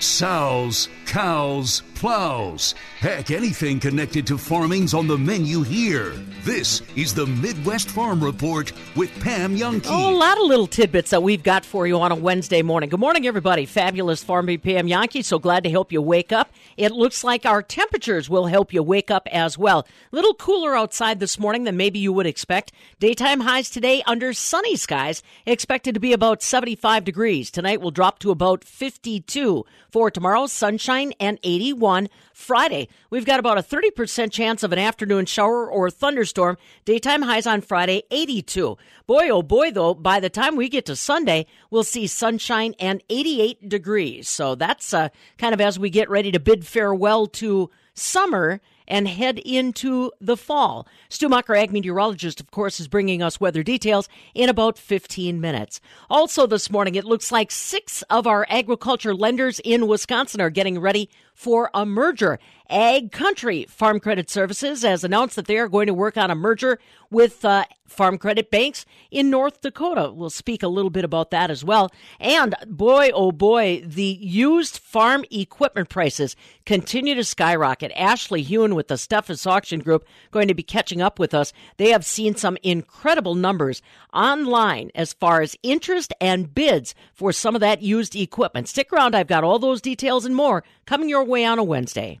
Sows, cows, plows. Heck, anything connected to farming's on the menu here. This is the Midwest Farm Report with Pam Jahnke. Oh, a lot of little tidbits that we've got for you on a Wednesday morning. Good morning, everybody. Fabulous Farm Bee Pam Jahnke. So glad to help you wake up. It looks like our temperatures will help you wake up as well. Little cooler outside this morning than maybe you would expect. Daytime highs today under sunny skies, expected to be about 75 degrees. Tonight will drop to about 52. For tomorrow, sunshine and 81. Friday, we've got about a 30% chance of an afternoon shower or thunderstorm. Daytime highs on Friday, 82. Boy, oh boy, though, by the time we get to Sunday, we'll see sunshine and 88 degrees. So that's uh, kind of as we get ready to bid farewell to summer and head into the fall. Stu Mucker, ag meteorologist, of course, is bringing us weather details in about 15 minutes. Also, this morning, it looks like six of our agriculture lenders in Wisconsin are getting ready for a merger. Ag Country Farm Credit Services has announced that they are going to work on a merger with uh, Farm Credit Banks in North Dakota. We'll speak a little bit about that as well. And boy, oh boy, the used farm equipment prices continue to skyrocket. Ashley Hewen with the Steffes Auction Group going to be catching up with us. They have seen some incredible numbers online as far as interest and bids for some of that used equipment. Stick around. I've got all those details and more coming your way on a Wednesday.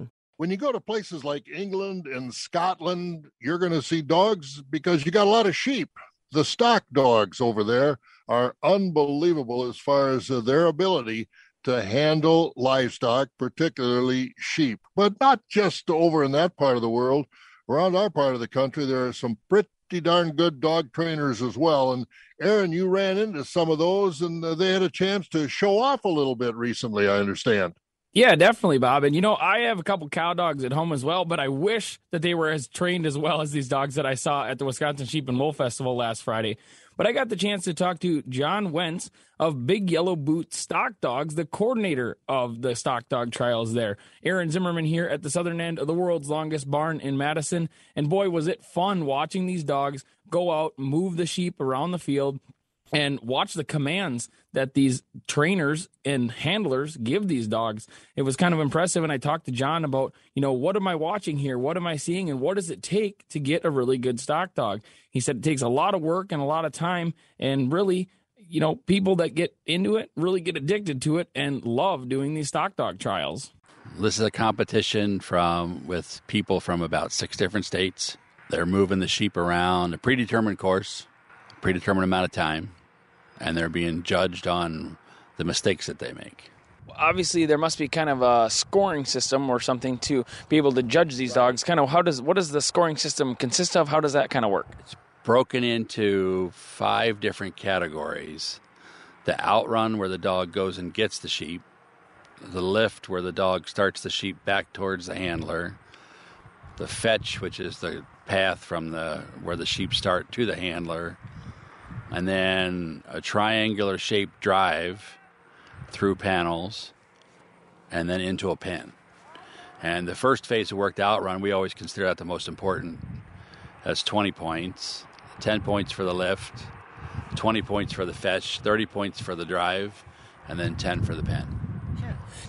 when you go to places like England and Scotland, you're going to see dogs because you got a lot of sheep. The stock dogs over there are unbelievable as far as uh, their ability to handle livestock, particularly sheep. But not just over in that part of the world. Around our part of the country, there are some pretty darn good dog trainers as well. And Aaron, you ran into some of those, and uh, they had a chance to show off a little bit recently, I understand. Yeah, definitely, Bob. And you know, I have a couple cow dogs at home as well, but I wish that they were as trained as well as these dogs that I saw at the Wisconsin Sheep and Wool Festival last Friday. But I got the chance to talk to John Wentz of Big Yellow Boot Stock Dogs, the coordinator of the stock dog trials there. Aaron Zimmerman here at the southern end of the world's longest barn in Madison. And boy, was it fun watching these dogs go out, move the sheep around the field, and watch the commands that these trainers and handlers give these dogs. It was kind of impressive. And I talked to John about, you know, what am I watching here? What am I seeing? And what does it take to get a really good stock dog? He said it takes a lot of work and a lot of time. And really, you know, people that get into it really get addicted to it and love doing these stock dog trials. This is a competition from with people from about six different states. They're moving the sheep around a predetermined course, predetermined amount of time and they're being judged on the mistakes that they make. Obviously, there must be kind of a scoring system or something to be able to judge these dogs. Kind of how does what does the scoring system consist of? How does that kind of work? It's broken into five different categories: the outrun, where the dog goes and gets the sheep; the lift, where the dog starts the sheep back towards the handler; the fetch, which is the path from the where the sheep start to the handler; and then a triangular shaped drive through panels and then into a pen. And the first phase of worked out run, we always consider that the most important. That's 20 points, 10 points for the lift, 20 points for the fetch, 30 points for the drive, and then 10 for the pen.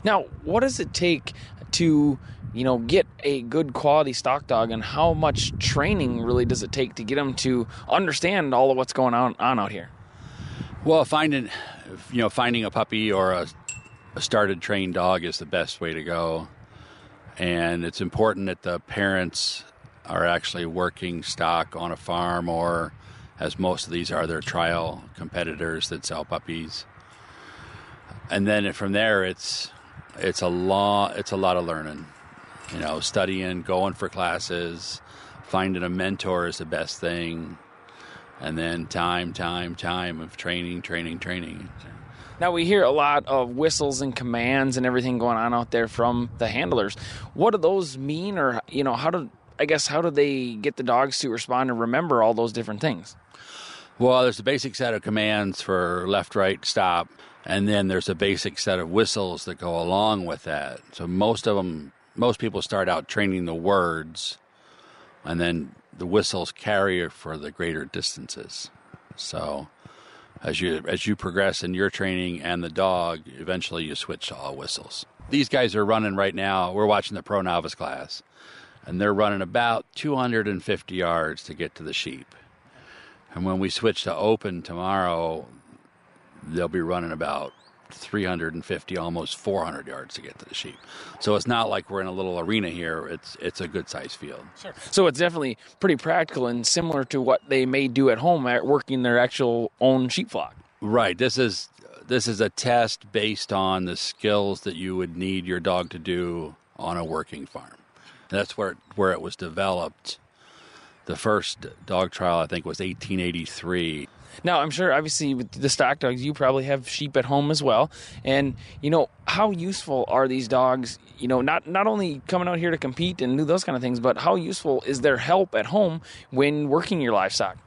Now, what does it take to you know, get a good quality stock dog and how much training really does it take to get them to understand all of what's going on, on out here? Well, finding, you know, finding a puppy or a, a started trained dog is the best way to go. And it's important that the parents are actually working stock on a farm, or as most of these are, they're trial competitors that sell puppies. And then from there, it's it's a lot it's a lot of learning. You know, studying, going for classes, finding a mentor is the best thing, and then time, time, time of training, training, training. Now we hear a lot of whistles and commands and everything going on out there from the handlers. What do those mean, or you know, how do I guess how do they get the dogs to respond and remember all those different things? Well, there's a basic set of commands for left, right, stop, and then there's a basic set of whistles that go along with that. So most of them, most people start out training the words, and then the whistles carry for the greater distances. So as you as you progress in your training and the dog, eventually you switch to all whistles. These guys are running right now. We're watching the pro novice class, and they're running about 250 yards to get to the sheep. And when we switch to open tomorrow, they'll be running about 350, almost 400 yards to get to the sheep. So it's not like we're in a little arena here. It's it's a good sized field. Sure. So it's definitely pretty practical and similar to what they may do at home at working their actual own sheep flock. Right. This is this is a test based on the skills that you would need your dog to do on a working farm. And that's where where it was developed. The first dog trial I think was 1883 now, I'm sure, obviously, with the stock dogs, you probably have sheep at home as well. And you know, how useful are these dogs? You know, not not only coming out here to compete and do those kind of things, but how useful is their help at home when working your livestock?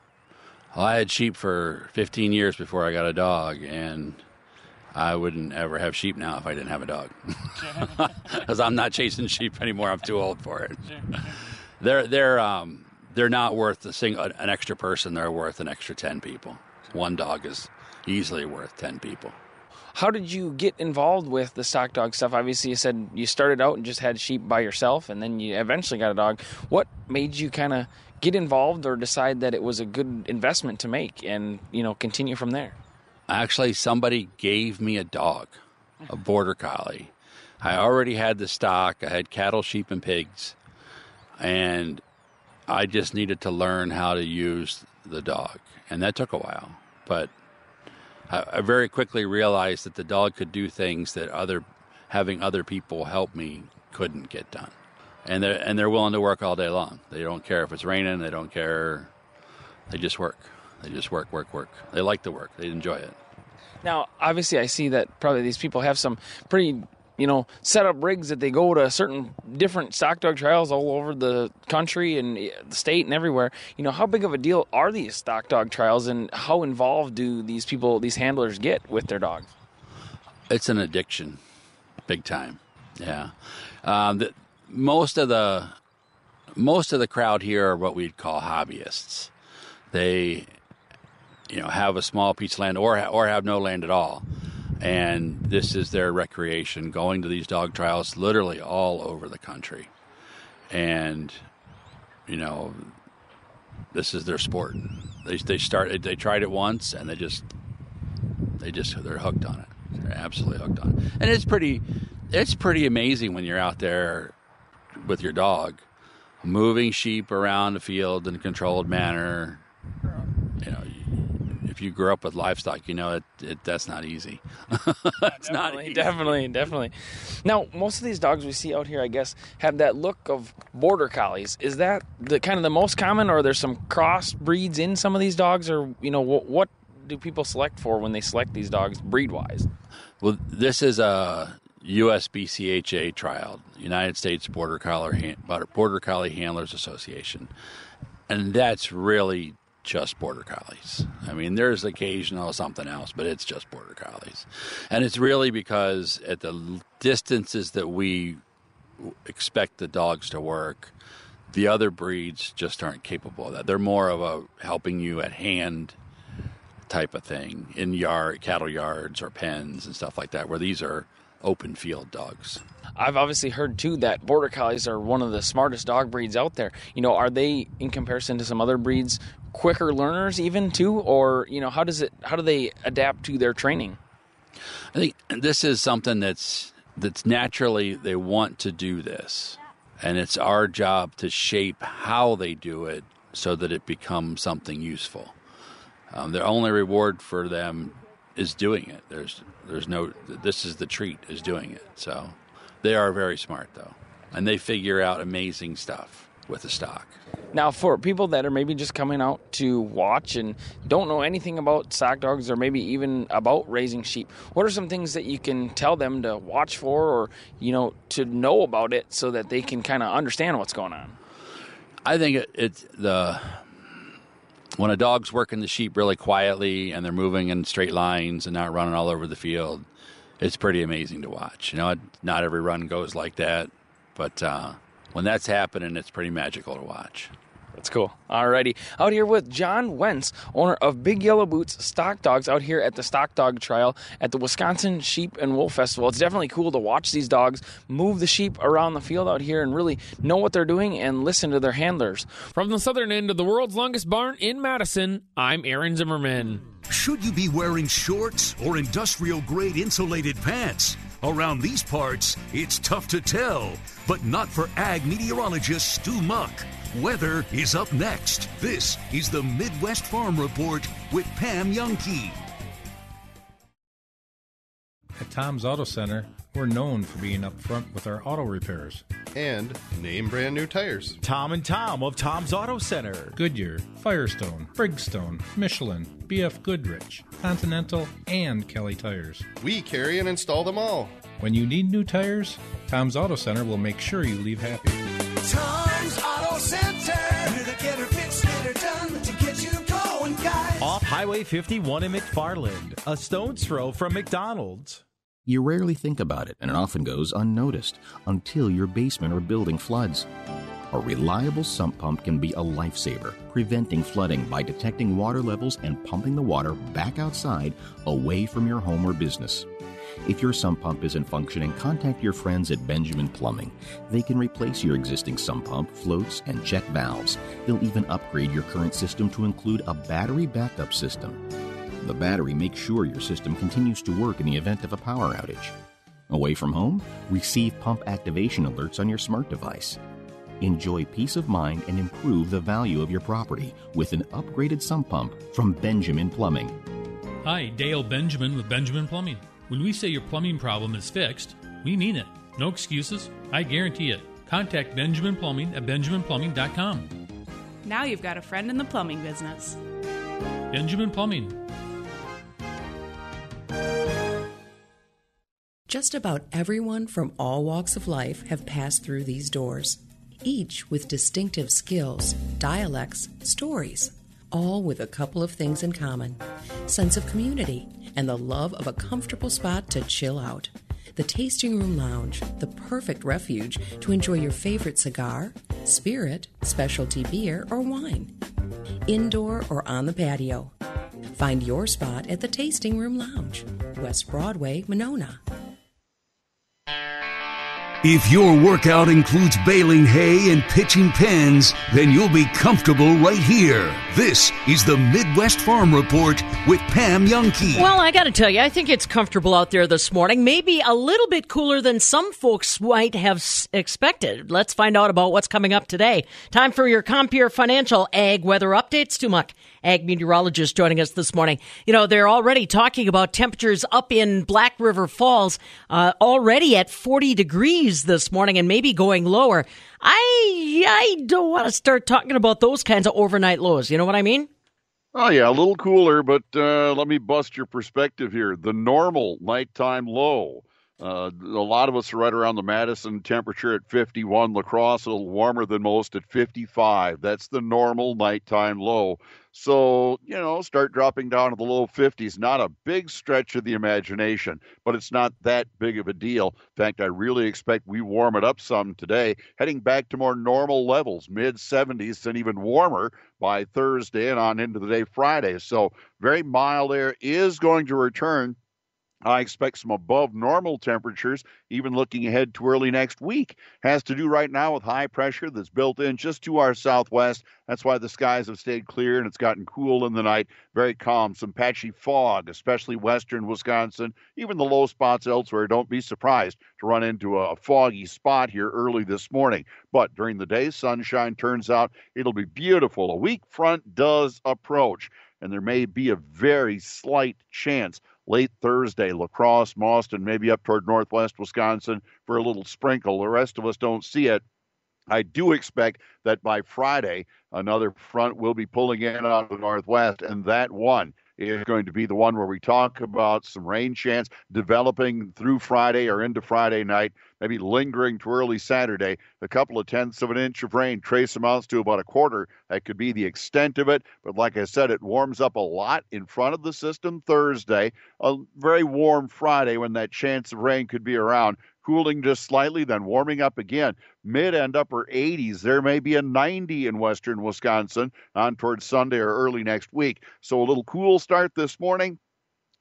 Well, I had sheep for 15 years before I got a dog, and I wouldn't ever have sheep now if I didn't have a dog, because I'm not chasing sheep anymore. I'm too old for it. They're they're um, they're not worth a single, an extra person. They're worth an extra 10 people. One dog is easily worth 10 people. How did you get involved with the stock dog stuff? Obviously, you said you started out and just had sheep by yourself, and then you eventually got a dog. What made you kind of get involved or decide that it was a good investment to make and, you know, continue from there? Actually, somebody gave me a dog, a border collie. I already had the stock, I had cattle, sheep, and pigs. And I just needed to learn how to use the dog, and that took a while. But I, I very quickly realized that the dog could do things that other having other people help me couldn't get done. And they're and they're willing to work all day long. They don't care if it's raining. They don't care. They just work. They just work, work, work. They like the work. They enjoy it. Now, obviously, I see that probably these people have some pretty you know, set up rigs that they go to certain different stock dog trials all over the country and the state and everywhere. You know, how big of a deal are these stock dog trials and how involved do these people, these handlers get with their dogs? It's an addiction, big time. Yeah. Um, the, most of the most of the crowd here are what we'd call hobbyists. They, you know, have a small piece of land or or have no land at all and this is their recreation going to these dog trials literally all over the country. And you know this is their sport. They, they started they tried it once and they just they just they're hooked on it. They're absolutely hooked on it. And it's pretty it's pretty amazing when you're out there with your dog moving sheep around the field in a controlled manner if you grew up with livestock, you know it, it that's not easy. it's not easy. Definitely, definitely. Now, most of these dogs we see out here, I guess, have that look of border collies. Is that the kind of the most common, or there's some cross breeds in some of these dogs, or you know what, what do people select for when they select these dogs breed wise? Well, this is a USBCHA trial, United States Border Collie Border Collie Handlers Association, and that's really just border collies. I mean, there's occasional something else, but it's just border collies. And it's really because at the distances that we expect the dogs to work, the other breeds just aren't capable of that. They're more of a helping you at hand type of thing in yard cattle yards or pens and stuff like that where these are open field dogs. I've obviously heard too that border collies are one of the smartest dog breeds out there. You know, are they in comparison to some other breeds quicker learners even too or, you know, how does it how do they adapt to their training? I think this is something that's that's naturally they want to do this. And it's our job to shape how they do it so that it becomes something useful. Um, the only reward for them is doing it. There's there's no this is the treat is doing it. So they are very smart though, and they figure out amazing stuff with the stock. Now, for people that are maybe just coming out to watch and don't know anything about stock dogs or maybe even about raising sheep, what are some things that you can tell them to watch for or, you know, to know about it so that they can kind of understand what's going on? I think it, it's the when a dog's working the sheep really quietly and they're moving in straight lines and not running all over the field, it's pretty amazing to watch. You know, not every run goes like that, but uh, when that's happening, it's pretty magical to watch. That's cool. Alrighty. Out here with John Wentz, owner of Big Yellow Boots Stock Dogs, out here at the Stock Dog Trial at the Wisconsin Sheep and Wool Festival. It's definitely cool to watch these dogs move the sheep around the field out here and really know what they're doing and listen to their handlers. From the southern end of the world's longest barn in Madison, I'm Aaron Zimmerman. Should you be wearing shorts or industrial grade insulated pants? Around these parts, it's tough to tell, but not for ag meteorologist Stu Muck. Weather is up next. This is the Midwest Farm Report with Pam Jahnke. At Tom's Auto Center, we're known for being upfront with our auto repairs. And name brand new tires. Tom and Tom of Tom's Auto Center. Goodyear, Firestone, Bridgestone, Michelin, BF Goodrich, Continental, and Kelly Tires. We carry and install them all. When you need new tires, Tom's Auto Center will make sure you leave happy. Tom's Auto Center. We're the get her fixed, get her done to get you going, guys. Off Highway 51 in McFarland, a stone's throw from McDonald's. You rarely think about it, and it often goes unnoticed until your basement or building floods. A reliable sump pump can be a lifesaver, preventing flooding by detecting water levels and pumping the water back outside away from your home or business. If your sump pump isn't functioning, contact your friends at Benjamin Plumbing. They can replace your existing sump pump, floats, and check valves. They'll even upgrade your current system to include a battery backup system. The battery makes sure your system continues to work in the event of a power outage. Away from home? Receive pump activation alerts on your smart device. Enjoy peace of mind and improve the value of your property with an upgraded sump pump from Benjamin Plumbing. Hi, Dale Benjamin with Benjamin Plumbing. When we say your plumbing problem is fixed, we mean it. No excuses. I guarantee it. Contact Benjamin Plumbing at benjaminplumbing.com. Now you've got a friend in the plumbing business. Benjamin Plumbing. Just about everyone from all walks of life have passed through these doors, each with distinctive skills, dialects, stories, all with a couple of things in common sense of community and the love of a comfortable spot to chill out. The Tasting Room Lounge, the perfect refuge to enjoy your favorite cigar, spirit, specialty beer, or wine, indoor or on the patio. Find your spot at the Tasting Room Lounge, West Broadway, Monona. If your workout includes baling hay and pitching pens, then you'll be comfortable right here. This is the Midwest Farm Report with Pam Jahnke. Well, I got to tell you, I think it's comfortable out there this morning. Maybe a little bit cooler than some folks might have expected. Let's find out about what's coming up today. Time for your Compeer Financial Ag Weather Updates. Tumuck, ag meteorologist, joining us this morning. You know, they're already talking about temperatures up in Black River Falls, uh, already at 40 degrees this morning and maybe going lower. I I don't want to start talking about those kinds of overnight lows. You know what I mean? Oh yeah, a little cooler, but uh, let me bust your perspective here. The normal nighttime low. Uh, a lot of us are right around the Madison temperature at 51. La Crosse a little warmer than most at 55. That's the normal nighttime low. So, you know, start dropping down to the low 50s. Not a big stretch of the imagination, but it's not that big of a deal. In fact, I really expect we warm it up some today, heading back to more normal levels, mid 70s and even warmer by Thursday and on into the day Friday. So, very mild air is going to return I expect some above normal temperatures, even looking ahead to early next week. Has to do right now with high pressure that's built in just to our southwest. That's why the skies have stayed clear and it's gotten cool in the night. Very calm. Some patchy fog, especially western Wisconsin, even the low spots elsewhere. Don't be surprised to run into a foggy spot here early this morning. But during the day, sunshine turns out it'll be beautiful. A weak front does approach, and there may be a very slight chance late Thursday, La Crosse, Mauston, maybe up toward northwest Wisconsin for a little sprinkle. The rest of us don't see it. I do expect that by Friday, another front will be pulling in out of the northwest, and that one is going to be the one where we talk about some rain chance developing through Friday or into Friday night, maybe lingering to early Saturday. A couple of tenths of an inch of rain, trace amounts to about a quarter. That could be the extent of it. But like I said, it warms up a lot in front of the system Thursday. A very warm Friday when that chance of rain could be around cooling just slightly, then warming up again. Mid and upper 80s. There may be a 90 in western Wisconsin on towards Sunday or early next week. So a little cool start this morning.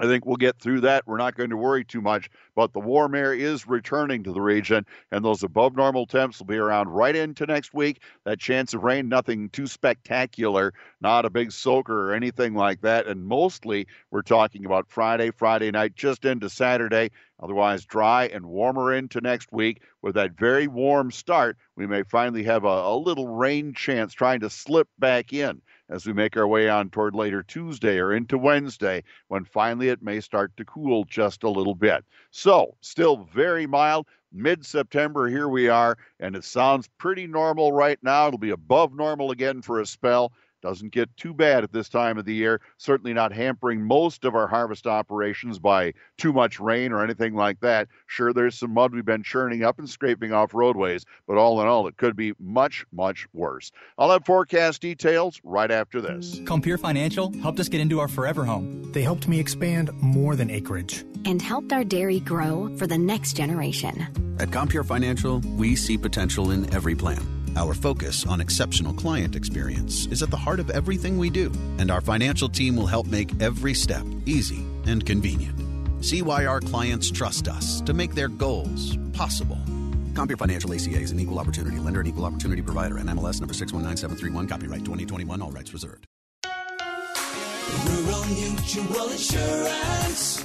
I think we'll get through that. We're not going to worry too much, but the warm air is returning to the region, and those above normal temps will be around right into next week. That chance of rain, nothing too spectacular, not a big soaker or anything like that. And mostly we're talking about Friday, Friday night, just into Saturday. Otherwise, dry and warmer into next week. With that very warm start, we may finally have a, a little rain chance trying to slip back in as we make our way on toward later Tuesday or into Wednesday, when finally it may start to cool just a little bit. So, still very mild. Mid September, here we are, and it sounds pretty normal right now. It'll be above normal again for a spell. Doesn't get too bad at this time of the year. Certainly not hampering most of our harvest operations by too much rain or anything like that. Sure, there's some mud we've been churning up and scraping off roadways, but all in all, it could be much, much worse. I'll have forecast details right after this. Compeer Financial helped us get into our forever home. They helped me expand more than acreage and helped our dairy grow for the next generation. At Compeer Financial, we see potential in every plan our focus on exceptional client experience is at the heart of everything we do, and our financial team will help make every step easy and convenient. See why our clients trust us to make their goals possible. Compeer Financial ACA is an equal opportunity lender and equal opportunity provider. and MLS number 619731. Copyright 2021. All rights reserved. Rural Mutual Insurance,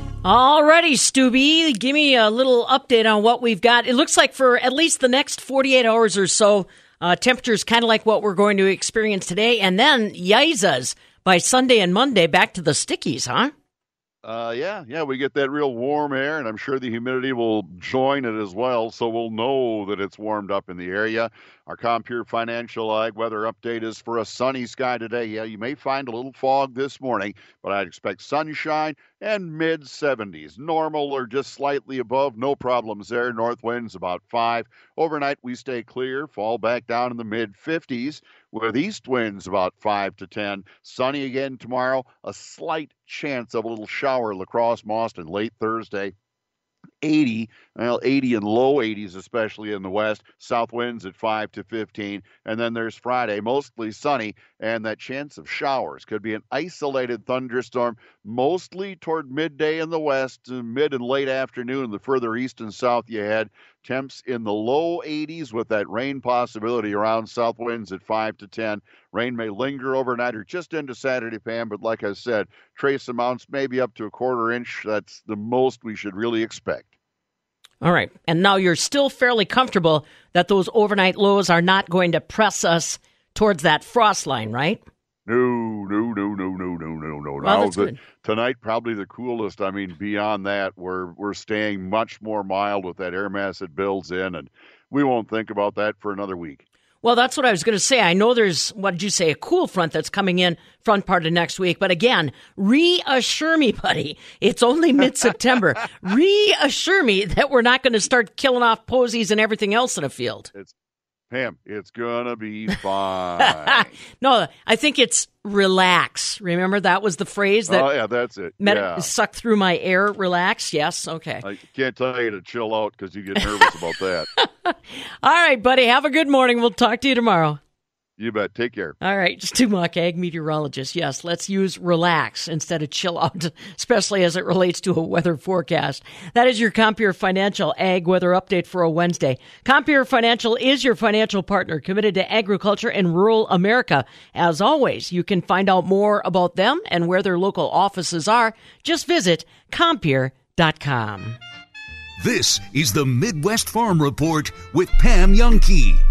Alrighty, Stubby, give me a little update on what we've got. It looks like for at least the next 48 hours or so, uh, temperatures kind of like what we're going to experience today, and then yizas by Sunday and Monday back to the stickies, huh? Uh, yeah, yeah, we get that real warm air, and I'm sure the humidity will join it as well, so we'll know that it's warmed up in the area. Our Compeer Financial Ag weather update is for a sunny sky today. Yeah, you may find a little fog this morning, but I'd expect sunshine and mid 70s. Normal or just slightly above, no problems there. North winds about 5. Overnight, we stay clear, fall back down in the mid 50s with east winds about 5 to 10. Sunny again tomorrow, a slight chance of a little shower, La Boston late Thursday. 80, well, 80 and low 80s, especially in the west. South winds at 5 to 15. And then there's Friday, mostly sunny, and that chance of showers could be an isolated thunderstorm, mostly toward midday in the west, mid and late afternoon, the further east and south you head. Temps in the low 80s with that rain possibility around south winds at 5 to 10. Rain may linger overnight or just into Saturday, Pam, but like I said, trace amounts maybe up to a quarter inch. That's the most we should really expect. All right. And now you're still fairly comfortable that those overnight lows are not going to press us towards that frost line, right? No, no, no, no, no, no, no, no. Well, now the, tonight probably the coolest. I mean, beyond that, we're we're staying much more mild with that air mass that builds in, and we won't think about that for another week. Well, that's what I was going to say. I know there's, what did you say, a cool front that's coming in front part of next week. But again, reassure me, buddy, it's only mid September. reassure me that we're not going to start killing off posies and everything else in a field. It's Pam, it's gonna be fine. no, I think it's relax. Remember that was the phrase that. Oh yeah, that's it. Med- yeah. Suck through my air, relax. Yes, okay. I can't tell you to chill out because you get nervous about that. All right, buddy. Have a good morning. We'll talk to you tomorrow. You bet. Take care. All right, Stu Muck, ag meteorologist. Yes, let's use relax instead of chill out, especially as it relates to a weather forecast. That is your Compeer Financial Ag Weather Update for a Wednesday. Compeer Financial is your financial partner committed to agriculture and rural America. As always, you can find out more about them and where their local offices are. Just visit Compeer.com. This is the Midwest Farm Report with Pam Jahnke.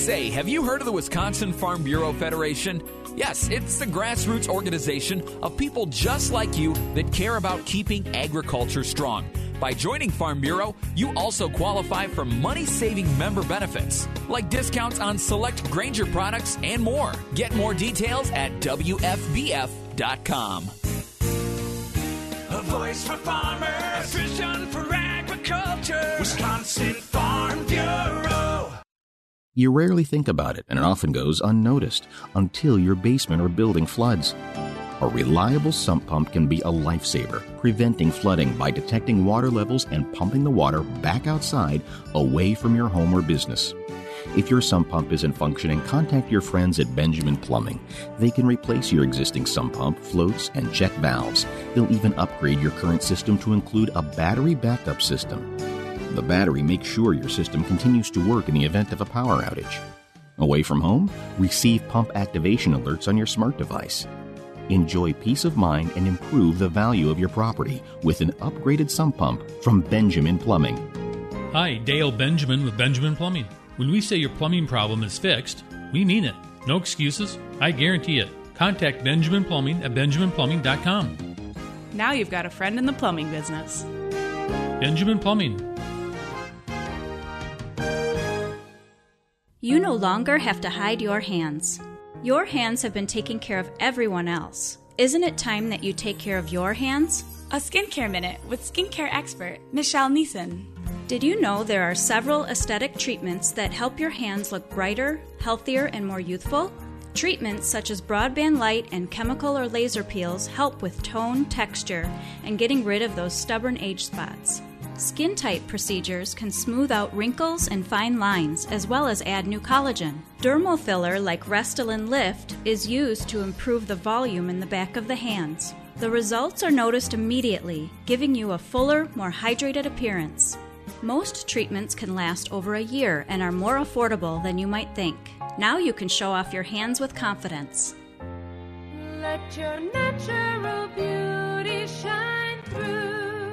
Say, have you heard of the Wisconsin Farm Bureau Federation? Yes, it's the grassroots organization of people just like you that care about keeping agriculture strong. By joining Farm Bureau, you also qualify for money saving member benefits, like discounts on select Grainger products and more. Get more details at WFBF.com. A voice for farmers, a vision for agriculture. Wisconsin Farm Bureau. You rarely think about it, and it often goes unnoticed until your basement or building floods. A reliable sump pump can be a lifesaver, preventing flooding by detecting water levels and pumping the water back outside away from your home or business. If your sump pump isn't functioning, contact your friends at Benjamin Plumbing. They can replace your existing sump pump, floats, and check valves. They'll even upgrade your current system to include a battery backup system. The battery makes sure your system continues to work in the event of a power outage. Away from home, receive pump activation alerts on your smart device. Enjoy peace of mind and improve the value of your property with an upgraded sump pump from Benjamin Plumbing. Hi, Dale Benjamin with Benjamin Plumbing. When we say your plumbing problem is fixed, we mean it. No excuses. I guarantee it. Contact Benjamin Plumbing at benjaminplumbing.com. Now you've got a friend in the plumbing business. Benjamin Plumbing. You no longer have to hide your hands. Your hands have been taking care of everyone else. Isn't it time that you take care of your hands? A skincare minute with skincare expert Michelle Neeson. Did you know there are several aesthetic treatments that help your hands look brighter, healthier, and more youthful? Treatments such as broadband light and chemical or laser peels help with tone, texture, and getting rid of those stubborn age spots. Skin tight procedures can smooth out wrinkles and fine lines, as well as add new collagen. Dermal filler like Restylane Lift is used to improve the volume in the back of the hands. The results are noticed immediately, giving you a fuller, more hydrated appearance. Most treatments can last over a year and are more affordable than you might think. Now you can show off your hands with confidence. Let your natural beauty shine through.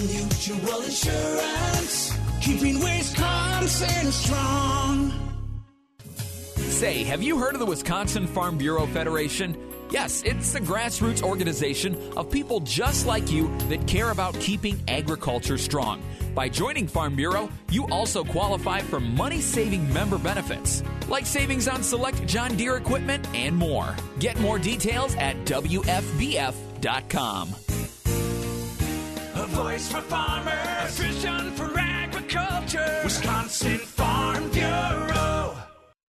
Mutual Insurance, keeping Wisconsin strong. Say, have you heard of the Wisconsin Farm Bureau Federation? Yes, it's the grassroots organization of people just like you that care about keeping agriculture strong. By joining Farm Bureau, you also qualify for money saving member benefits, like savings on select John Deere equipment and more. Get more details at WFBF.com. A voice for farmers. A vision for agriculture. Wisconsin Farm Bureau.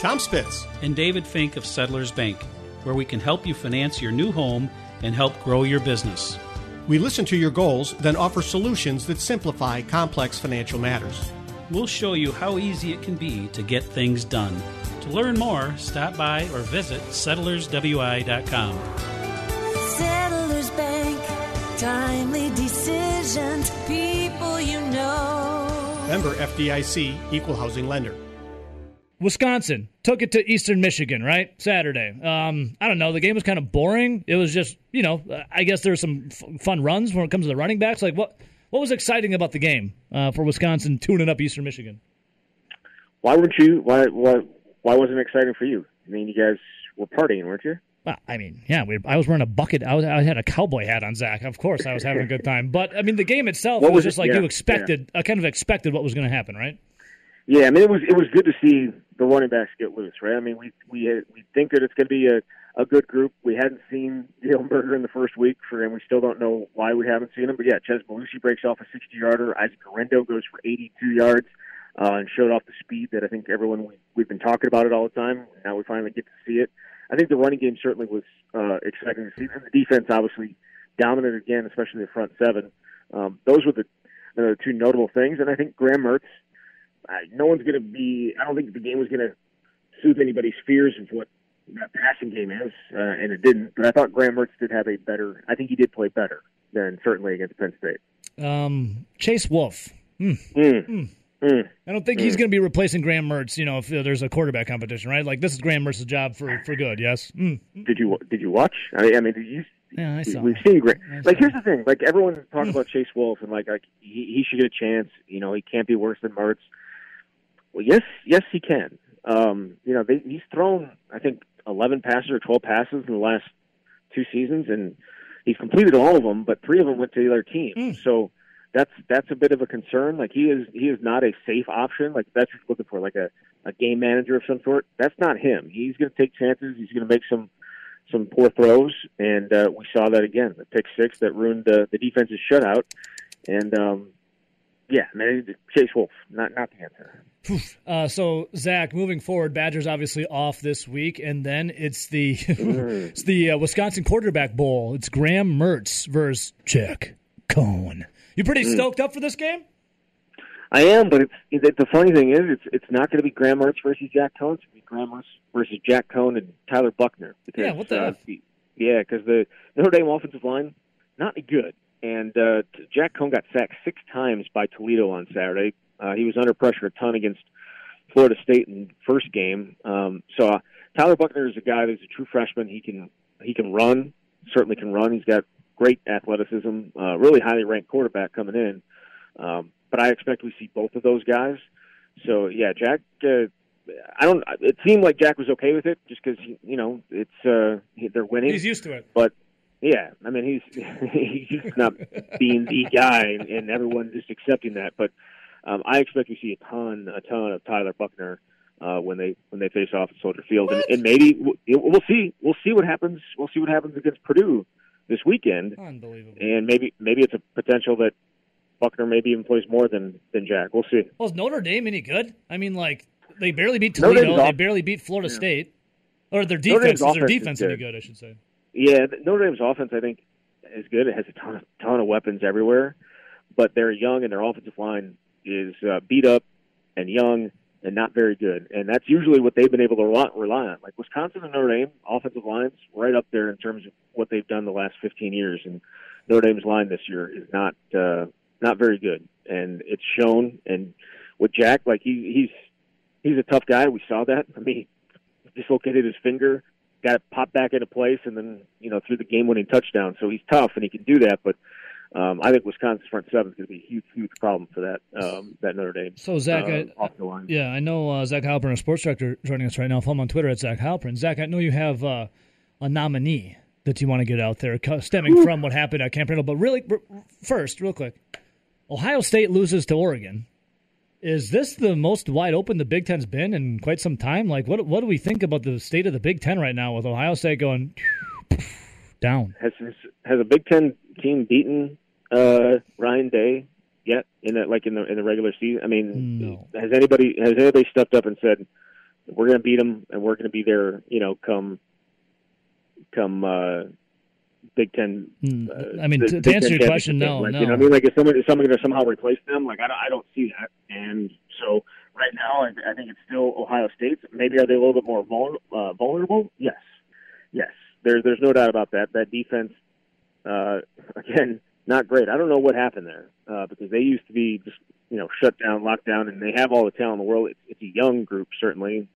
Tom Spitz and David Fink of Settlers Bank, where we can help you finance your new home and help grow your business. We listen to your goals, then offer solutions that simplify complex financial matters. We'll show you how easy it can be to get things done. To learn more, stop by or visit settlerswi.com. Settlers Bank, timely decisions, people you know. Member FDIC, Equal Housing Lender. Wisconsin took it to Eastern Michigan, right? Saturday. Um, I don't know. The game was kind of boring. It was just, you know, I guess there were some f- fun runs when it comes to the running backs. Like, what what was exciting about the game uh, for Wisconsin tuning up Eastern Michigan? Why weren't you? Why why why wasn't it exciting for you? I mean, you guys were partying, weren't you? Well, I mean, yeah, we, I was wearing a bucket. I, was, I had a cowboy hat on, Zach. Of course, I was having a good time. But I mean, the game itself was, was just it? like Yeah, you expected. I kind of expected what was going to happen, right? Yeah, I mean, it was it was good to see the running backs get loose, right? I mean, we we we think that it's going to be a a good group. We hadn't seen Jalen Berger in the first week, for and we still don't know why we haven't seen him. But yeah, Chez Mellusi breaks off a 60 yarder. Isaac Guerendo goes for 82 yards uh, and showed off the speed that I think everyone we, we've been talking about it all the time. Now we finally get to see it. I think the running game certainly was uh, exciting to see. And the defense obviously dominant again, especially the front seven. Um, those were the, the two notable things. And I think Graham Mertz, uh, no one's going to be. I don't think the game was going to soothe anybody's fears of what that passing game is, uh, and it didn't. But I thought Graham Mertz did have a better. I think he did play better than certainly against Penn State. Um, Chase Wolf. Hmm. Mm. Hmm. Mm. I don't think he's Mm. going to be replacing Graham Mertz. You know, if uh, there's a quarterback competition, right? Like this is Graham Mertz's job for for good. Yes. Mm. Did you did you watch? I mean, I mean, did you? Yeah, I saw. We've seen Graham. Like, here's the thing: like everyone talks about Chase Wolf and like like he, he should get a chance. You know, he can't be worse than Mertz. Well, yes, yes, he can. Um, you know, they, he's thrown I think 11 passes or 12 passes in the last two seasons, and he's completed all of them, but three of them went to the other team. So that's that's a bit of a concern. Like he is he is not a safe option. Like that's what you're looking for, like a a game manager of some sort. That's not him. He's going to take chances. He's going to make some some poor throws, and uh, we saw that again. The pick six that ruined the, the defense's shutout, and um, yeah, man, Chase Wolf, not not the answer. Uh, so Zach, moving forward, Badgers obviously off this week, and then it's the it's the uh, Wisconsin Quarterback Bowl. It's Graham Mertz versus Jack Coan. You pretty Mm. stoked up for this game? I am, but it's it, the funny thing is, it's it's not going to be Graham Mertz versus Jack Coan. It's going to be Graham Mertz versus Jack Coan and Tyler Buchner. Because, Yeah, what the uh, yeah, because the Notre Dame offensive line not good, and uh, Jack Coan got sacked six times by Toledo on Saturday. Uh, he was under pressure a ton against Florida State in the first game. Um, so uh, Tyler Buchner is a guy that's a true freshman. He can he can run, certainly can run. He's got great athleticism, uh, really highly ranked quarterback coming in. Um, but I expect we see both of those guys. So yeah, Jack. Uh, I don't. It seemed like Jack was okay with it, just because you know it's uh, they're winning. He's used to it. But yeah, I mean he's he's just not being the guy, and everyone just accepting that. But um, I expect we see a ton, a ton of Tyler Buchner uh, when they when they face off at Soldier Field, and, and maybe we'll, we'll see we'll see what happens. We'll see what happens against Purdue this weekend, Unbelievable. and maybe maybe it's a potential that Buchner maybe even plays more than than Jack. We'll see. Well, is Notre Dame any good? I mean, like they barely beat Toledo. They barely beat Florida Yeah. State. Or their defense is their offense is defense any good. good? I should say. Yeah, Notre Dame's offense, I think, is good. It has a ton of ton of weapons everywhere, but they're young and their offensive line is uh, beat up and young and not very good. And that's usually what they've been able to rely, on. Like Wisconsin and Notre Dame offensive lines, right up there in terms of what they've done the last 15 years. And Notre Dame's line this year is not uh, not very good, and it's shown. And with Jack, like he, he's he's a tough guy. We saw that. I mean, dislocated his finger, got it popped back into place, and then you know threw the game-winning touchdown. So he's tough and he can do that. But um, I think Wisconsin's front seven is going to be a huge, huge problem for that um, that Notre Dame. So Zach, uh, I, off the line. yeah, I know uh, Zach Heilprin, a sports director, joining us right now. Follow him on Twitter at Zach Heilprin. Zach, I know you have uh, a nominee that you want to get out there, stemming from what happened at Camp Randall. But really, first, real quick, Ohio State loses to Oregon. Is this the most wide open the Big Ten's been in quite some time? Like, what what do we think about the state of the Big Ten right now with Ohio State going down? Has has, has a Big Ten team beaten uh, Ryan Day yet in the, like in the in the regular season? I mean, has anybody has anybody stepped up and said we're going to beat them and we're going to be there? You know, come come uh, Big Ten. Uh, I mean, to- to answer your question, no. Like, no. You know, I mean, like is someone is someone going to somehow replace them? Like I don't I don't see that. And so right now, I, I think it's still Ohio State. Maybe are they a little bit more vul- uh, vulnerable? Yes, yes. There's there's no doubt about that. That defense, uh, again, not great. I don't know what happened there uh, because they used to be just you know shut down, locked down, and they have all the talent in the world. It's, it's a young group certainly.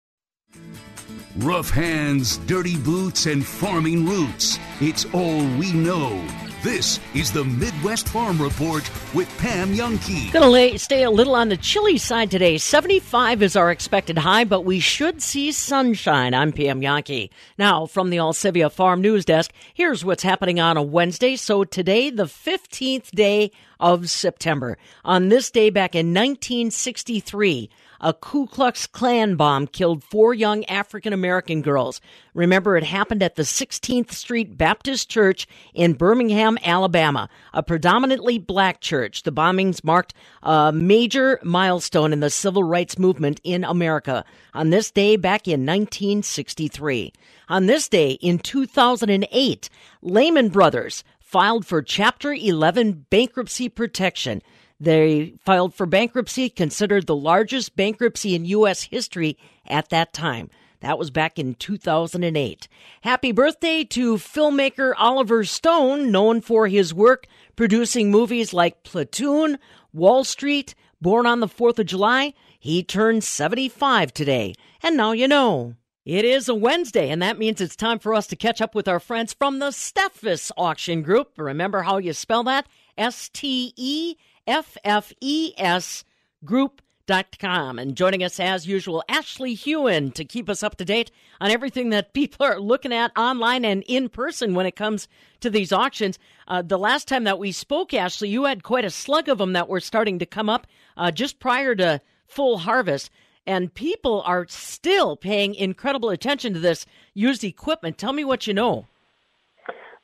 Rough hands, dirty boots, and farming roots. It's all we know. This is the Midwest Farm Report with Pam Jahnke. Going to stay a little on the chilly side today. 75 is our expected high, but we should see sunshine. I'm Pam Jahnke. Now, from the Alcivia Farm News Desk, here's what's happening on a Wednesday. So today, the 15th day of September. On this day back in 1963, a Ku Klux Klan bomb killed four young African American girls. Remember, it happened at the 16th Street Baptist Church in Birmingham, Alabama, a predominantly black church. The bombings marked a major milestone in the civil rights movement in America on this day back in 1963. On this day in 2008, Lehman Brothers filed for Chapter 11 bankruptcy protection. They filed for bankruptcy, considered the largest bankruptcy in U.S. history at that time. That was back in 2008. Happy birthday to filmmaker Oliver Stone, known for his work producing movies like Platoon, Wall Street, Born on the 4th of July. He turned 75 today. And now you know. It is a Wednesday, and that means it's time for us to catch up with our friends from the Steffes Auction Group. Remember how you spell that? S T E F F E S Group.com. And joining us as usual, Ashley Huhn to keep us up to date on everything that people are looking at online and in person when it comes to these auctions. Uh, the last time that we spoke, Ashley, you had quite a slug of them that were starting to come up uh, just prior to full harvest. And people are still paying incredible attention to this used equipment. Tell me what you know.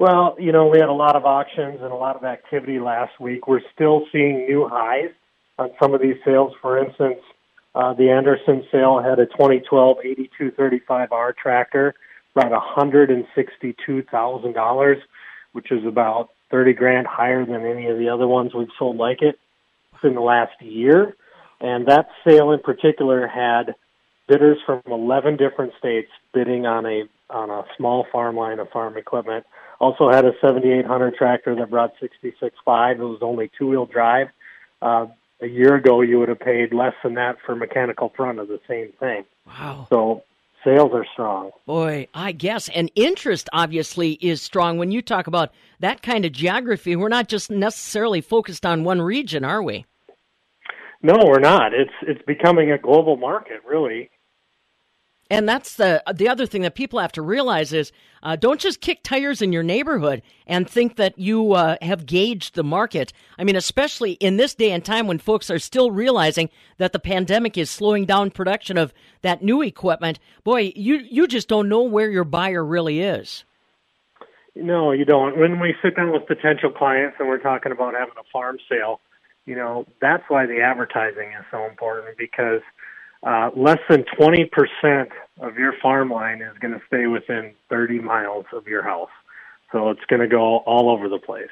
Well, you know, we had a lot of auctions and a lot of activity last week. We're still seeing new highs on some of these sales. For instance, uh, the Anderson sale had a 2012 8235R tractor, brought $162,000, which is about 30 grand higher than any of the other ones we've sold like it in the last year. And that sale in particular had bidders from 11 different states bidding on a on a small farm line of farm equipment. Also had a 7800 tractor that brought 66.5. It was only two wheel drive. Uh, a year ago, you would have paid less than that for mechanical front of the same thing. Wow. So sales are strong. Boy, I guess. And interest obviously is strong. When you talk about that kind of geography, we're not just necessarily focused on one region, are we? No, we're not. It's it's becoming a global market, really. And that's the the other thing that people have to realize is uh, don't just kick tires in your neighborhood and think that you uh, have gauged the market. I mean, especially in this day and time when folks are still realizing that the pandemic is slowing down production of that new equipment. Boy, you you just don't know where your buyer really is. No, you don't. When we sit down with potential clients and we're talking about having a farm sale, you know, that's why the advertising is so important because uh, less than 20% of your farm line is going to stay within 30 miles of your house. So it's going to go all over the place.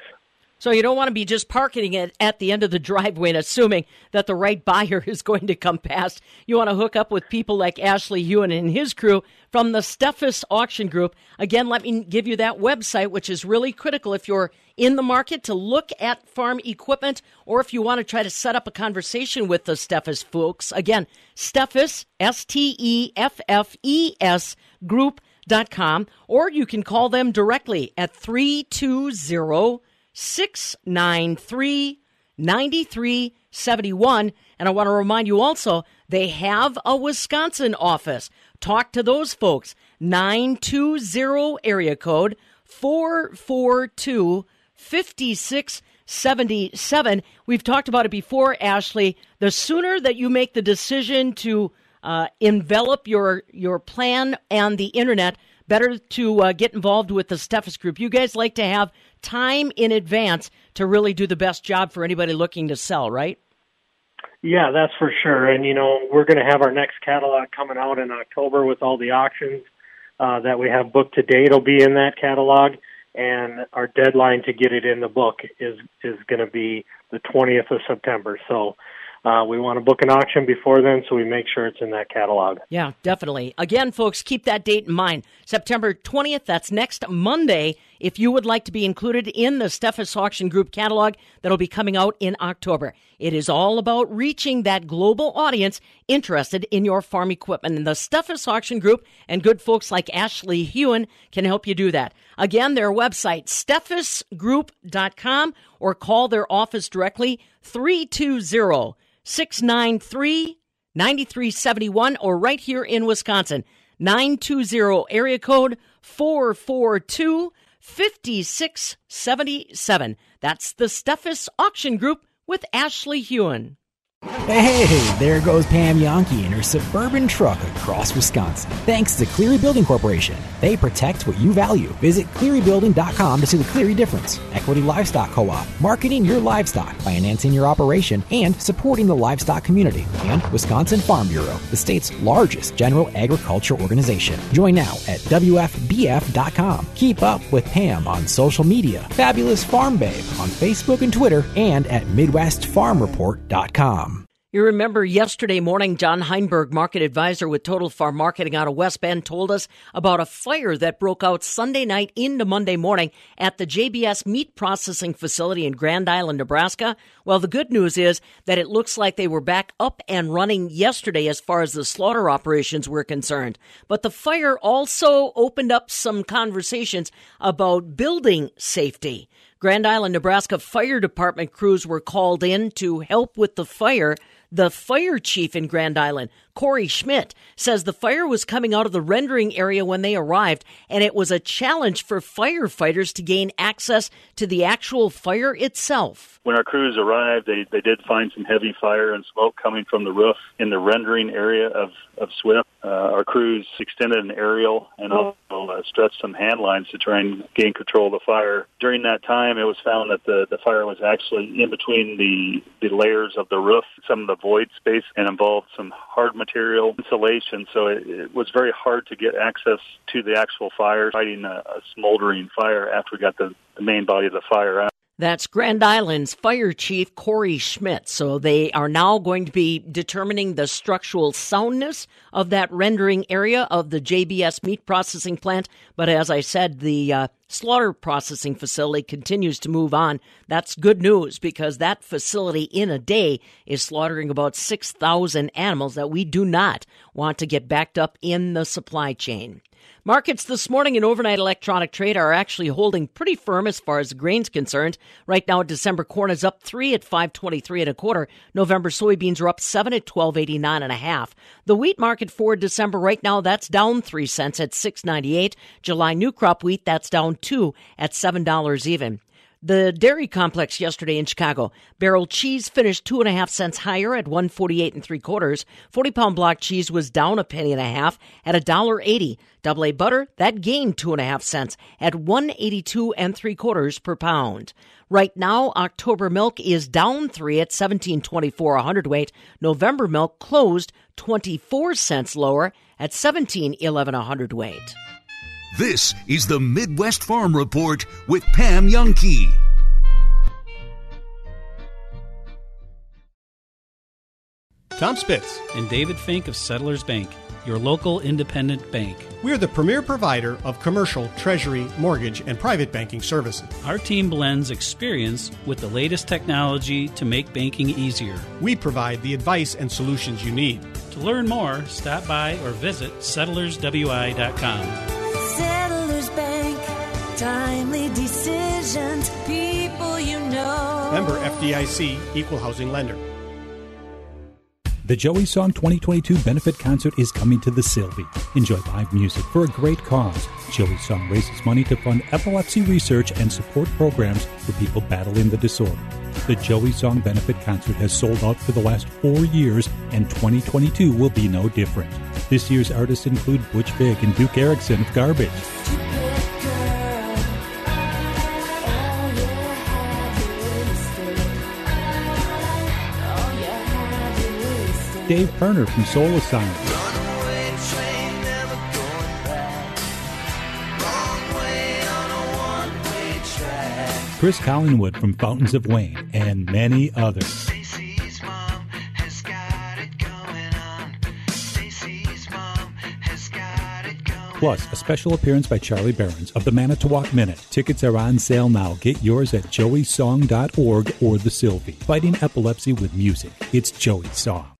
So you don't want to be just parking it at the end of the driveway and assuming that the right buyer is going to come past. You want to hook up with people like Ashley Huhn and his crew from the Steffes Auction Group. Again, let me give you that website, which is really critical if you're in the market to look at farm equipment or if you want to try to set up a conversation with the Steffes folks. Again, Steffes, S T E F F E S Group.com, or you can call them directly at 320 693 9371. And I want to remind you also, they have a Wisconsin office. Talk to those folks. 920 area code 442 5677. We've talked about it before, Ashley. The sooner that you make the decision to uh, envelop your your plan and the internet, better to uh, get involved with the Steffes Group. You guys like to have time in advance to really do the best job for anybody looking to sell, right? Yeah, that's for sure. And you know, we're going to have our next catalog coming out in October with all the auctions uh, that we have booked to date. Will be in that catalog, and our deadline to get it in the book is is going to be the 20th of September. So uh, we want to book an auction before then, so we make sure it's in that catalog. Yeah, definitely. Again, folks, keep that date in mind. September 20th, that's next Monday. If you would like to be included in the Steffes Auction Group catalog that'll be coming out in October, it is all about reaching that global audience interested in your farm equipment. And the Steffes Auction Group and good folks like Ashley Huhn can help you do that. Again, their website, steffesgroup.com, or call their office directly, 320 693 9371, or right here in Wisconsin, 920 area code 442 5677. That's the Steffes Auction Group with Ashley Huhn. Hey, there goes Pam Jahnke in her suburban truck across Wisconsin. Thanks to Cleary Building Corporation. They protect what you value. Visit clearybuilding.com to see the Cleary difference. Equity Livestock Co-op, marketing your livestock, financing your operation, and supporting the livestock community. And Wisconsin Farm Bureau, the state's largest general agriculture organization. Join now at WFBF.com. Keep up with Pam on social media, Fabulous Farm Babe on Facebook and Twitter, and at MidwestFarmReport.com. You remember yesterday morning, John Heinberg, market advisor with Total Farm Marketing out of West Bend, told us about a fire that broke out Sunday night into Monday morning at the JBS meat processing facility in Grand Island, Nebraska. Well, the good news is that it looks like they were back up and running yesterday as far as the slaughter operations were concerned. But the fire also opened up some conversations about building safety. Grand Island, Nebraska Fire Department crews were called in to help with the fire. The fire chief in Grand Island, Corey Schmidt, says the fire was coming out of the rendering area when they arrived, and it was a challenge for firefighters to gain access to the actual fire itself. When our crews arrived, they, they did find some heavy fire and smoke coming from the roof in the rendering area of, of Swift. Uh, our crews extended an aerial and also uh, stretched some hand lines to try and gain control of the fire. During that time, it was found that the, the fire was actually in between the, the layers of the roof, some of the void space, and involved some hard material insulation. So it, it was very hard to get access to the actual fire, fighting a, a smoldering fire after we got the, the main body of the fire out. That's Grand Island's Fire Chief Corey Schmidt. So they are now going to be determining the structural soundness of that rendering area of the JBS meat processing plant. But as I said, the uh, slaughter processing facility continues to move on. That's good news because that facility in a day is slaughtering about 6,000 animals that we do not want to get backed up in the supply chain. Markets this morning and overnight electronic trade are actually holding pretty firm as far as grain's concerned. Right now, December corn is up three at five twenty three and a quarter. November soybeans are up seven at twelve eighty nine and a half. The wheat market for December right now that's down three cents at six ninety eight. July new crop wheat that's down two at seven dollars even. The dairy complex yesterday in Chicago. Barrel cheese finished two and a half cents higher at one forty eight and three quarters. Forty pound block cheese was down a penny and a half at a dollar eighty. Double A butter that gained two and a half cents at one eighty two and three quarters per pound. Right now, October milk is down three at seventeen twenty four a hundredweight. November milk closed twenty four cents lower at seventeen eleven a hundredweight. This is the Midwest Farm Report with Pam Jahnke. Tom Spitz. And David Fink of Settlers Bank, your local independent bank. We're the premier provider of commercial, treasury, mortgage, and private banking services. Our team blends experience with the latest technology to make banking easier. We provide the advice and solutions you need. To learn more, stop by or visit settlerswi.com. Settlers Bank. Timely decisions, people you know. Member FDIC, Equal Housing Lender. The Joey Song 2022 benefit concert is coming to the Sylvee. Enjoy live music for a great cause. Joey Song raises money to fund epilepsy research and support programs for people battling the disorder. The Joey Song benefit concert has sold out for the last four years, and 2022 will be no different. This year's artists include Butch Vig and Duke Erikson of Garbage. Dave Pirner from Soul Asylum. Chris Collingwood from Fountains of Wayne, and many others. Plus, a special appearance by Charlie Berens of the Manitowoc Minute. Tickets are on sale now. Get yours at joeysong.org or the Sylvee. Fighting epilepsy with music. It's Joey Song.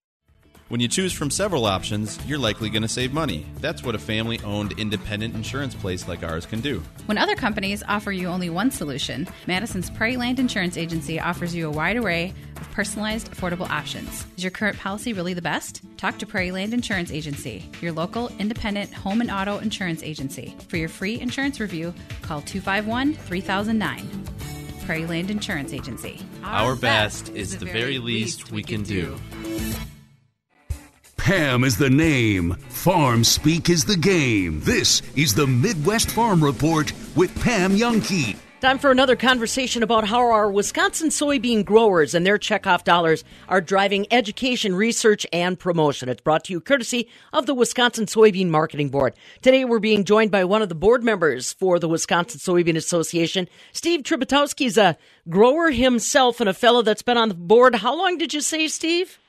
When you choose from several options, you're likely going to save money. That's what a family owned independent insurance place like ours can do. When other companies offer you only one solution, Madison's Prairie Land Insurance Agency offers you a wide array of personalized, affordable options. Is your current policy really the best? Talk to Prairie Land Insurance Agency, your local independent home and auto insurance agency. For your free insurance review, call 251 3009. Prairie Land Insurance Agency. Our, best is the very least we can do. Pam is the name. Farm speak is the game. This is the Midwest Farm Report with Pam Jahnke. Time for another conversation about how our Wisconsin soybean growers and their checkoff dollars are driving education, research, and promotion. It's brought to you courtesy of the Wisconsin Soybean Marketing Board. Today we're being joined by one of the board members for the Wisconsin Soybean Association. Steve Tributowski is a grower himself and a fellow that's been on the board. How long did you say, Steve?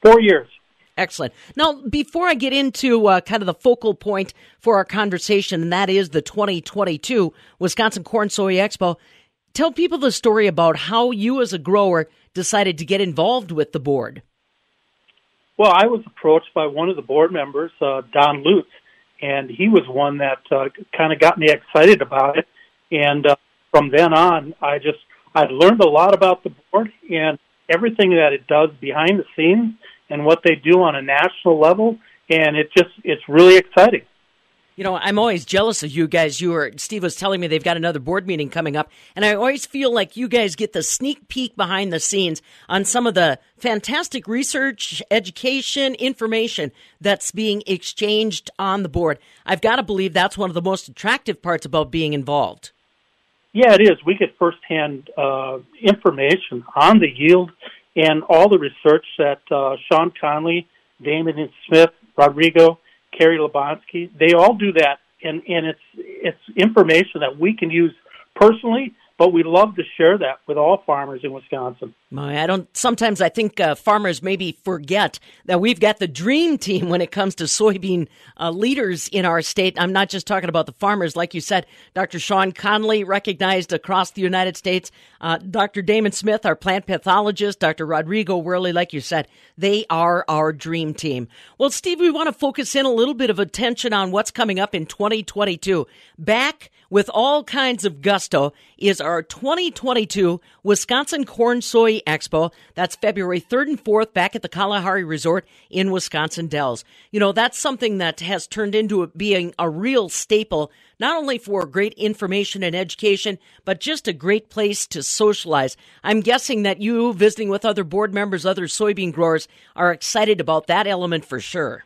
Four years. Excellent. Now, before I get into uh, kind of the focal point for our conversation, and that is the 2022 Wisconsin Corn Soy Expo, tell people the story about how you, as a grower, decided to get involved with the board. Well, I was approached by one of the board members, uh, Don Lutz, and he was one that uh, kind of got me excited about it. And uh, from then on, I just I learned a lot about the board and everything that it does behind the scenes and what they do on a national level, and it just it's really exciting. You know, I'm always jealous of you guys. You were Steve was telling me they've got another board meeting coming up, and I always feel like you guys get the sneak peek behind the scenes on some of the fantastic research, education, information that's being exchanged on the board. I've got to believe that's one of the most attractive parts about being involved. Yeah, it is. We get firsthand uh, information on the yield and all the research that uh, Shawn Conley, Damon Smith, Rodrigo, Kerry Lebonsky, they all do that, and and it's it's information that we can use personally, but we love to share that with all farmers in Wisconsin. My, I don't. Sometimes I think uh, farmers maybe forget that we've got the dream team when it comes to soybean uh, leaders in our state. I'm not just talking about the farmers, like you said. Dr. Shawn Conley, recognized across the United States. Uh, Dr. Damon Smith, our plant pathologist. Dr. Rodrigo Werle, like you said, they are our dream team. Well, Steve, we want to focus in a little bit of attention on what's coming up in 2022. Back with all kinds of gusto is our 2022 Wisconsin Corn Soy Expo. That's February 3rd and 4th back at the Kalahari Resort in Wisconsin Dells. You know, that's something that has turned into being a real staple, not only for great information and education, but just a great place to socialize. I'm guessing that you, visiting with other board members, other soybean growers, are excited about that element for sure.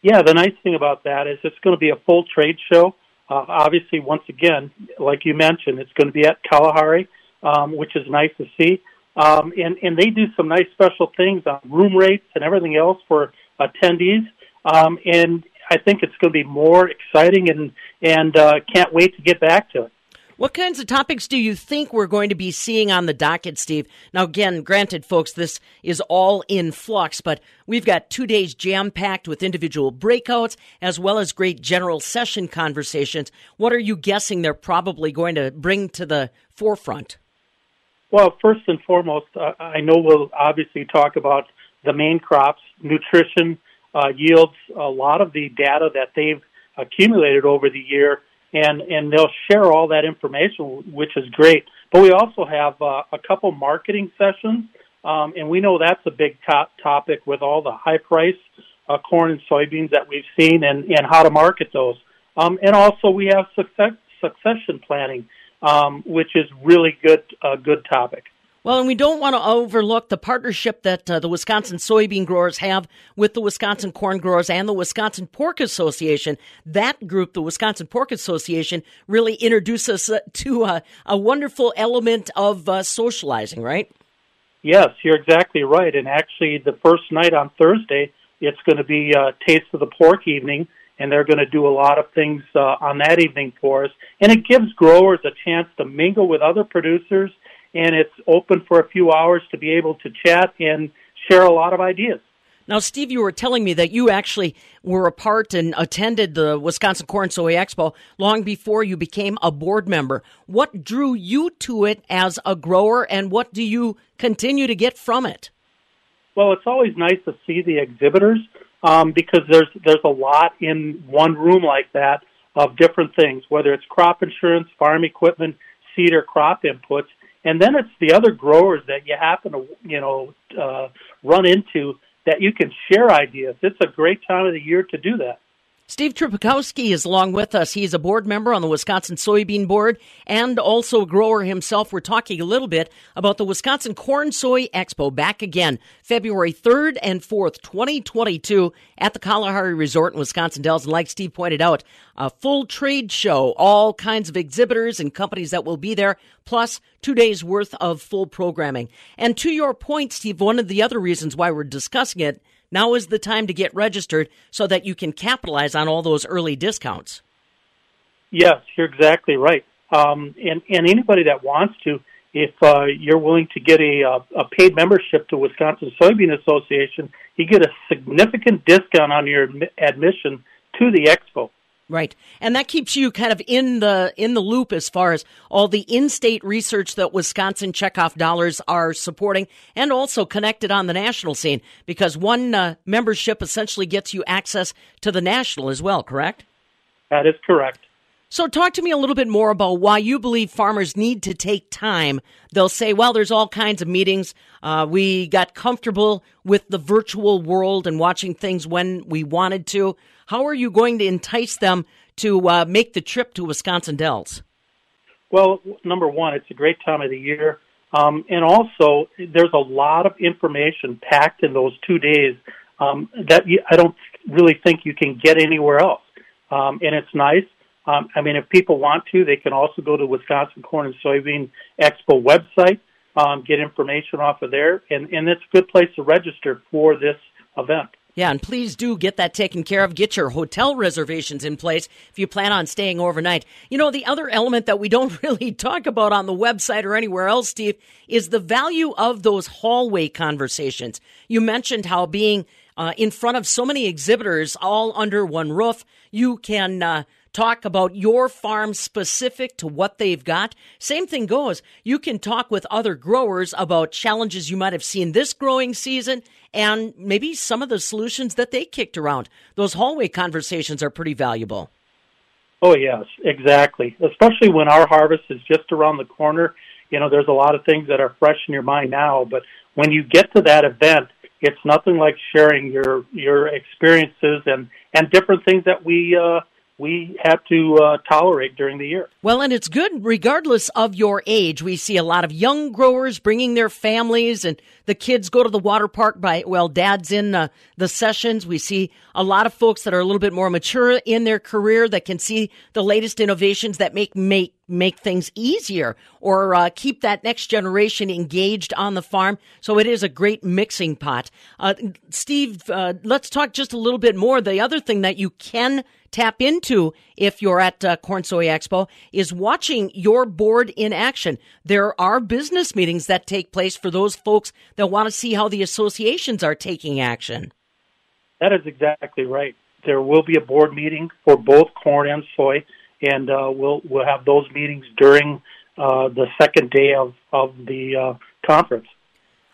Yeah, the nice thing about that is it's going to be a full trade show. Uh, obviously, once again, like you mentioned, it's going to be at Kalahari, um, which is nice to see. Um, and, and they do some nice special things on room rates and everything else for attendees. Um, and I think it's going to be more exciting and, and uh, can't wait to get back to it. What kinds of topics do you think we're going to be seeing on the docket, Steve? Now, again, granted, folks, this is all in flux, but we've got two days jam packed with individual breakouts as well as great general session conversations. What are you guessing they're probably going to bring to the forefront? Well, first and foremost, uh, I know we'll obviously talk about the main crops, nutrition, uh, yields, a lot of the data that they've accumulated over the year and and they'll share all that information, which is great. But we also have uh, a couple marketing sessions, um, and we know that's a big top topic with all the high price uh, corn and soybeans that we've seen, and and how to market those. Um, and also we have success, succession planning, um, which is really good uh, good topic. Well, and we don't want to overlook the partnership that uh, the Wisconsin soybean growers have with the Wisconsin corn growers and the Wisconsin Pork Association. That group, the Wisconsin Pork Association, really introduced us to uh, a wonderful element of uh, socializing, right? Yes, you're exactly right. And actually, the first night on Thursday, it's going to be uh, Taste of the Pork evening, and they're going to do a lot of things uh, on that evening for us. And it gives growers a chance to mingle with other producers and it's open for a few hours to be able to chat and share a lot of ideas. Now, Steve, you were telling me that you actually were a part and attended the Wisconsin Corn Soy Expo long before you became a board member. What drew you to it as a grower, and what do you continue to get from it? Well, it's always nice to see the exhibitors um, because there's there's a lot in one room like that of different things, whether it's crop insurance, farm equipment, seed or crop inputs, and then it's the other growers that you happen to you know uh, run into that you can share ideas. It's a great time of the year to do that. Steve Trupakowski is along with us. He's a board member on the Wisconsin Soybean Board and also a grower himself. We're talking a little bit about the Wisconsin Corn Soy Expo back again, February 3rd and 4th, 2022 at the Kalahari Resort in Wisconsin Dells. And like Steve pointed out, a full trade show, all kinds of exhibitors and companies that will be there, plus two days worth of full programming. And to your point, Steve, one of the other reasons why we're discussing it now is the time to get registered so that you can capitalize on all those early discounts. Yes, you're exactly right. Um, and, and anybody that wants to, if uh, you're willing to get a, uh, a paid membership to Wisconsin Soybean Association, you get a significant discount on your admission to the expo. Right. And that keeps you kind of in the in the loop as far as all the in-state research that Wisconsin checkoff dollars are supporting and also connected on the national scene because one uh, membership essentially gets you access to the national as well, correct? That is correct. So, talk to me a little bit more about why you believe farmers need to take time. They'll say, well, there's all kinds of meetings. Uh, we got comfortable with the virtual world and watching things when we wanted to. How are you going to entice them to uh, make the trip to Wisconsin Dells? Well, number one, it's a great time of the year. Um, and also, there's a lot of information packed in those two days um, that you, I don't really think you can get anywhere else. Um, and it's nice. Um, I mean, if people want to, they can also go to Wisconsin Corn and Soybean Expo website, um, get information off of there, and, and it's a good place to register for this event. Yeah, and please do get that taken care of. Get your hotel reservations in place if you plan on staying overnight. You know, the other element that we don't really talk about on the website or anywhere else, Steve, is the value of those hallway conversations. You mentioned how being uh, in front of so many exhibitors all under one roof, you can uh, talk about your farm specific to what they've got. Same thing goes. You can talk with other growers about challenges you might have seen this growing season and maybe some of the solutions that they kicked around. Those hallway conversations are pretty valuable. Oh, yes, exactly. Especially when our harvest is just around the corner. You know, there's a lot of things that are fresh in your mind now, but when you get to that event, it's nothing like sharing your your experiences and and different things that we uh, we have to uh, tolerate during the year. Well, and it's good regardless of your age. We see a lot of young growers bringing their families, and the kids go to the water park by, well, dad's in uh, the sessions. We see a lot of folks that are a little bit more mature in their career that can see the latest innovations that make, make, make things easier or uh, keep that next generation engaged on the farm. So it is a great mixing pot. Uh, Steve, uh, let's talk just a little bit more. The other thing that you can tap into if you're at uh, Corn Soy Expo is watching your board in action. There are business meetings that take place for those folks that want to see how the associations are taking action. That is exactly right. There will be a board meeting for both corn and soy, and uh, we'll we'll have those meetings during uh, the second day of of the uh, conference.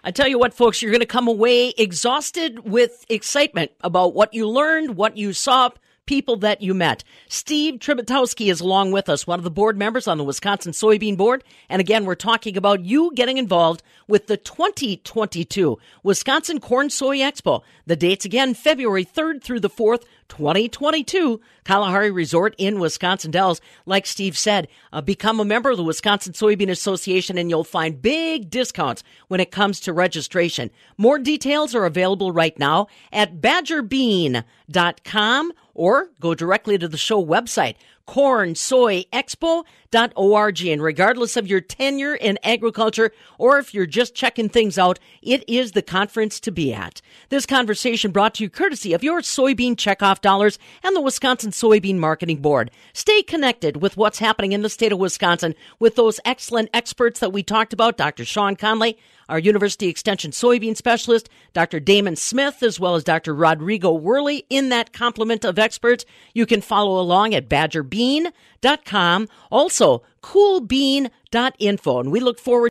I tell you what, folks, you're going to come away exhausted with excitement about what you learned, what you saw, people that you met. Steve Tributowski is along with us, one of the board members on the Wisconsin Soybean Board. And again, we're talking about you getting involved with the 2022 Wisconsin Corn Soy Expo. The dates again, February 3rd through the 4th, 2022, Kalahari Resort in Wisconsin Dells. Like Steve said, uh, become a member of the Wisconsin Soybean Association and you'll find big discounts when it comes to registration. More details are available right now at badgerbean.com or go directly to the show website, cornsoyexpo.org. And regardless of your tenure in agriculture or if you're just checking things out, it is the conference to be at. This conversation brought to you courtesy of your soybean checkoff dollars and the Wisconsin Soybean Marketing Board. Stay connected with what's happening in the state of Wisconsin with those excellent experts that we talked about, Dr. Shawn Conley, our University Extension soybean specialist, Dr. Damon Smith, as well as Dr. Rodrigo Werle in that complement of experts. You can follow along at badgerbean.com. Also, coolbean.info. And we look forward